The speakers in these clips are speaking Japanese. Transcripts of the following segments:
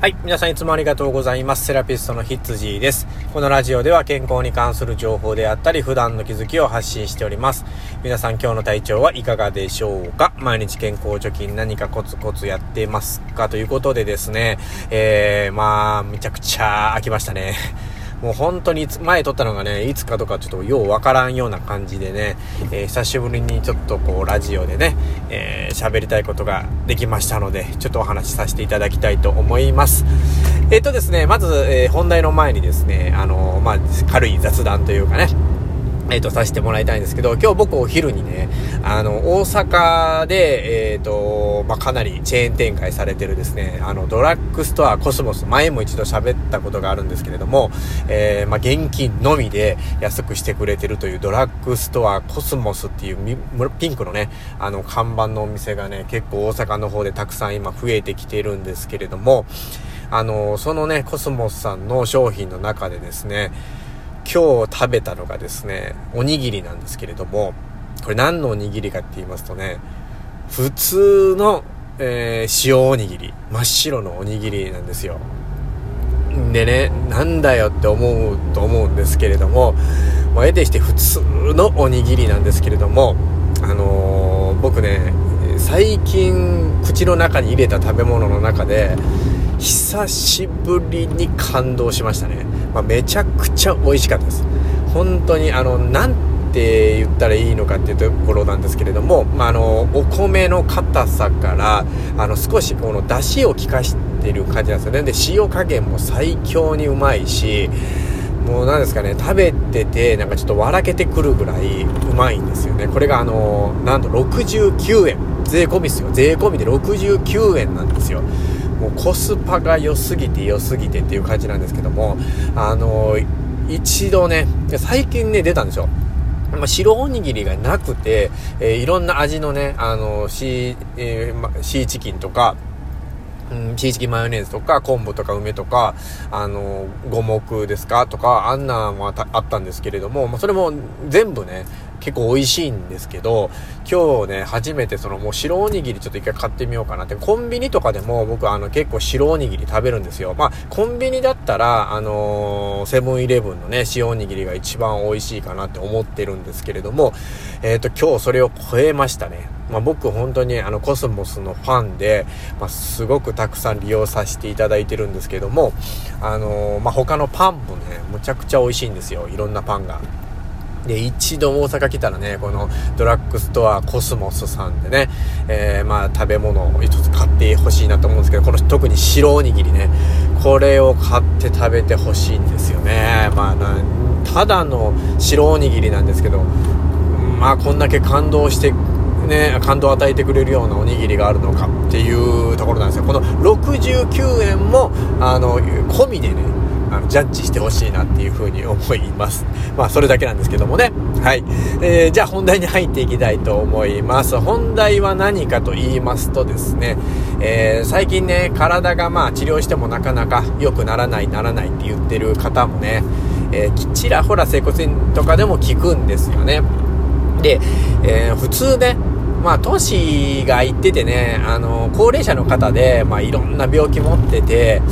はい。皆さんいつもありがとうございます。セラピストのヒッツジーです。このラジオでは健康に関する情報であったり、普段の気づきを発信しております。皆さん今日の体調はいかがでしょうか？毎日健康貯金何かコツコツやってますか？ということでですね、えー、まあ、めちゃくちゃ飽きましたね。もう本当に前撮ったのがね、いつかとかちょっとようわからんような感じでね、えー、久しぶりにちょっとこうラジオでね、えー、喋りたいことができましたので、ちょっとお話しさせていただきたいと思います。えっ、ー、とですね、まず、え、本題の前にですね、あのまあ、軽い雑談というかね、えっ、ー、と、させてもらいたいんですけど、今日僕お昼にね、あの、大阪で、えっ、ー、と、まあ、かなりチェーン展開されてるですね、あの、ドラッグストアコスモス、前も一度喋ったことがあるんですけれども、えー、まあ、現金のみで安くしてくれてるというドラッグストアコスモスっていうピンクのね、あの、看板のお店がね、結構大阪の方でたくさん今増えてきてるんですけれども、あの、そのね、コスモスさんの商品の中でですね、今日食べたのがですね、おにぎりなんですけれども、これ何のおにぎりかって言いますとね、普通の、えー、塩おにぎり、真っ白のおにぎりなんですよ。でね、なんだよって思うと思うんですけれども、まあ、得てして普通のおにぎりなんですけれども、あのー、僕ね、最近口の中に入れた食べ物の中で、久しぶりに感動しましたね。まあ、めちゃくちゃ美味しかったです。本当に、あの、なんて言ったらいいのかっていうところなんですけれども、まあ、あの、お米の硬さから、あの、少しこの出汁を効かしてる感じなんですよね。で、塩加減も最強にうまいし、もう何ですかね、食べてて、なんかちょっと笑けてくるぐらいうまいんですよね。これがあの、なんと69円。税込みですよ。税込みで69円なんですよ。もうコスパが良すぎて良すぎてっていう感じなんですけども、あの一度ね、最近ね、出たんですよ。ま、白おにぎりがなくて、えー、いろんな味のね、あのシー、えーま、シーチキンとか、うん、シーチキンマヨネーズとか、昆布とか梅とか、あの、五目ですかとか、あんなんもあったんですけれども、まあ、それも全部ね、結構美味しいんですけど、今日ね、初めてそのもう白おにぎりちょっと一回買ってみようかなって、コンビニとかでも僕あの結構白おにぎり食べるんですよ。まあ、コンビニだったら、あのセブンイレブンのね、塩おにぎりが一番美味しいかなって思ってるんですけれども、えっ、ー、と、今日それを超えましたね。まあ、僕本当にあのコスモスのファンで、まあ、すごくたくさん利用させていただいてるんですけども、あのー、まあ、他のパンもね、むちゃくちゃ美味しいんですよ。いろんなパンが。で、一度大阪来たらね、このドラッグストアコスモスさんでね、えー、まあ食べ物を一つ買ってほしいなと思うんですけど、この特に白おにぎりね、これを買って食べてほしいんですよね。まあただの白おにぎりなんですけど、まあこんだけ感動してね、感動を与えてくれるようなおにぎりがあるのかっていうところなんですよ。この69円も、あの、込みでね、あのジャッジしてほしいなっていうふうに思います。まあ、それだけなんですけどもね。はい。えー、じゃあ本題に入っていきたいと思います。本題は何かと言いますとですね、えー、最近ね、体がまあ治療してもなかなか良くならない、ならないって言ってる方もね、えー、ちらほら整骨院とかでも聞くんですよね。で、えー、普通ね、まあ、都市が行っててね、あの、高齢者の方で、まあ、いろんな病気持ってて、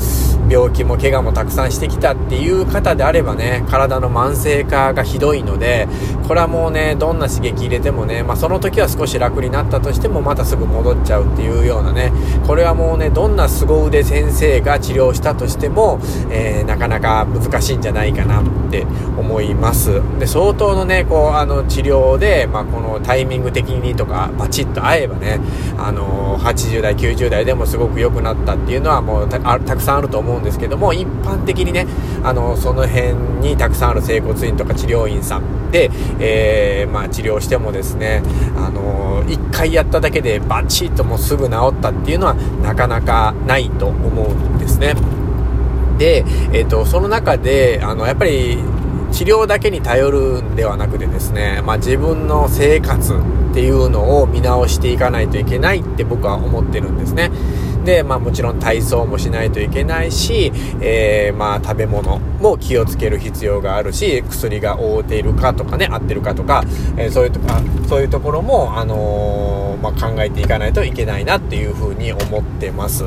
病気も怪我もたくさんしてきたっていう方であればね、体の慢性化がひどいので、これはもうね、どんな刺激入れてもね、まあその時は少し楽になったとしても、またすぐ戻っちゃうっていうようなね、これはもうね、どんな凄腕先生が治療したとしても、えー、なかなか難しいんじゃないかなって思います。で、相当のね、こう、あの、治療で、まあこのタイミング的にとか、バチッと合えばね、あの、80代、90代でもすごく良くなったっていうのはもうたくさんあると思うんですけども、一般的にね、あの、その辺にたくさんある整骨院とか治療院さんで、えー、まあ治療してもですね、あの、一回やっただけでバチッともうすぐ治ったっていうのはなかなかないと思うんですね。で、えっ、と、その中で、あの、やっぱり、治療だけに頼るんではなくてですね、まあ、自分の生活っていうのを見直していかないといけないって僕は思ってるんですね。で、まあもちろん体操もしないといけないし、えー、まあ食べ物も気をつける必要があるし、薬が合うているかとかね、合ってるかとか、えー、そういうとか、そういうところも、あのー、まあ考えていかないといけないなっていうふうに思ってます。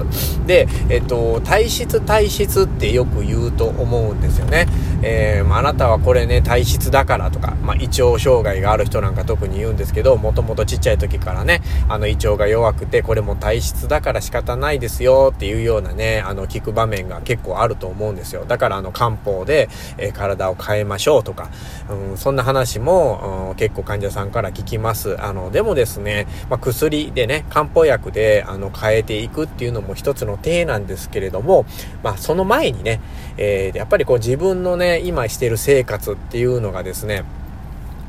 で、えっと、体質体質ってよく言うと思うんですよね。えー、まあ、あなたはこれね、体質だからとか、まあ、胃腸障害がある人なんか特に言うんですけど、もともとちっちゃい時からね、あの胃腸が弱くて、これも体質だから仕方ないですよっていうようなね、あの、聞く場面が結構あると思うんですよ。だからあの、漢方で、えー、体を変えましょうとか、うん、そんな話も、うん、結構患者さんから聞きます。あの、でもですね、まあ、薬でね、漢方薬で、あの、変えていくっていうのも一つの手なんですけれども、まあ、その前にね、えー、やっぱりこう自分のね、今してる生活っていうのがですね、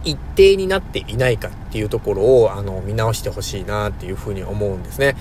一定になっていないかっていうところを、あの、見直してほしいなっていうふうに思うんですね。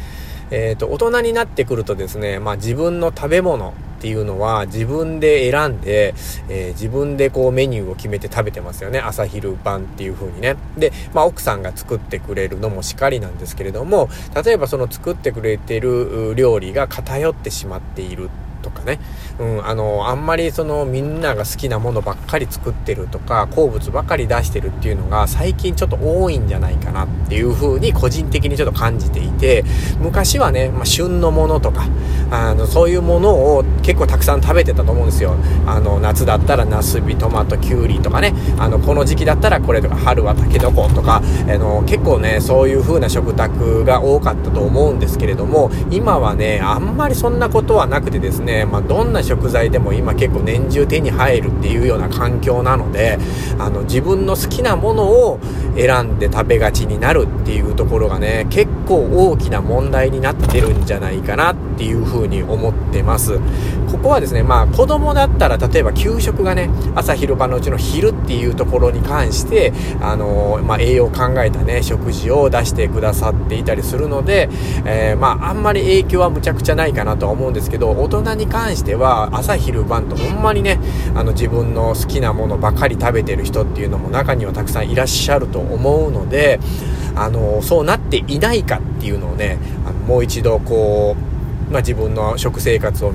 えっ、ー、と、大人になってくるとですね、まあ自分の食べ物っていうのは自分で選んで、えー、自分でこうメニューを決めて食べてますよね。朝昼晩っていう風にね。で、まあ奥さんが作ってくれるのもしかりなんですけれども、例えばその作ってくれてる料理が偏ってしまっているとかね、うん、あの、あんまりそのみんなが好きなものばっかり作ってるとか、好物ばっかり出してるっていうのが最近ちょっと多いんじゃないかなっていう風に個人的にちょっと感じていて、昔はね、まあ、旬のものとか、あの、そういうものを結構たくさん食べてたと思うんですよ。あの、夏だったらナスビ、トマト、キュウリとかね、あの、この時期だったらこれとか、春はタケノコとか、あの、結構ね、そういう風な食卓が多かったと思うんですけれども、今はね、あんまりそんなことはなくてですね、まあ、どんな食材でも今結構年中手に入るっていうような環境なので、あの、自分の好きなものを選んで食べがちになるっていうところがね、結構大きな問題になってるんじゃないかなっていうふうに思ってます。ここはですね、まあ子供だったら例えば給食がね、朝昼晩のうちの昼っていうところに関して、あのまあ、栄養を考えたね、食事を出してくださっていたりするので、えー、まああんまり影響はむちゃくちゃないかなとは思うんですけど、大人に関しては朝昼晩とほんまにね、あの自分の好きなものばかり食べてる人っていうのも中にはたくさんいらっしゃると思うので、あのそうなっていないかっていうのをね、あのもう一度こう、まあ、自分の食生活を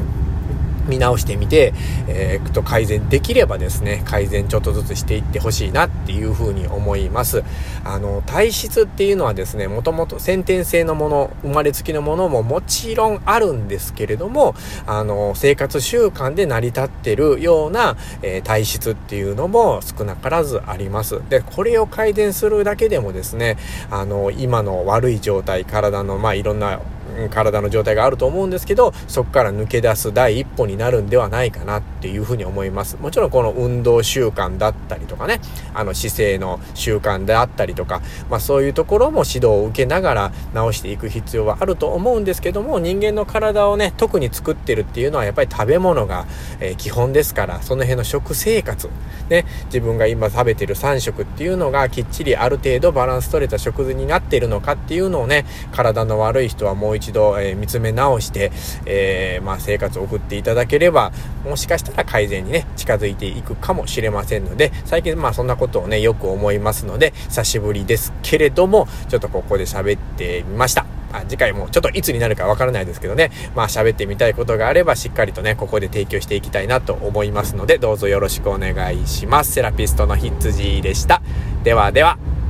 見直してみて、えー、と改善できればですね、改善ちょっとずつしていってほしいなっていうふうに思います。あの、体質っていうのはですね、もともと先天性のもの、生まれつきのものももちろんあるんですけれども、あの、生活習慣で成り立ってるような、えー、体質っていうのも少なからずあります。で、これを改善するだけでもですね、あの、今の悪い状態、体の、まあ、いろんな体の状態があると思うんですけど、そこから抜け出す第一歩になるんではないかなていうふうに思います。もちろんこの運動習慣だったりとかね、あの姿勢の習慣であったりとか、まあそういうところも指導を受けながら直していく必要はあると思うんですけども、人間の体をね、特に作ってるっていうのはやっぱり食べ物が、えー、基本ですから、その辺の食生活、ね、自分が今食べてる3食っていうのがきっちりある程度バランス取れた食事になっているのかっていうのをね、体の悪い人はもう一度、えー、見つめ直して、えー、まあ、生活を送っていただければ、もしかしたら改善にね、近づいていくかもしれませんので、最近まあそんなことをね、よく思いますので、久しぶりですけれども、ちょっとここで喋ってみました。あ次回もちょっといつになるかわからないですけどね、まあ喋ってみたいことがあればしっかりとね、ここで提供していきたいなと思いますので、どうぞよろしくお願いします。セラピストのヒッツジーでした。ではでは。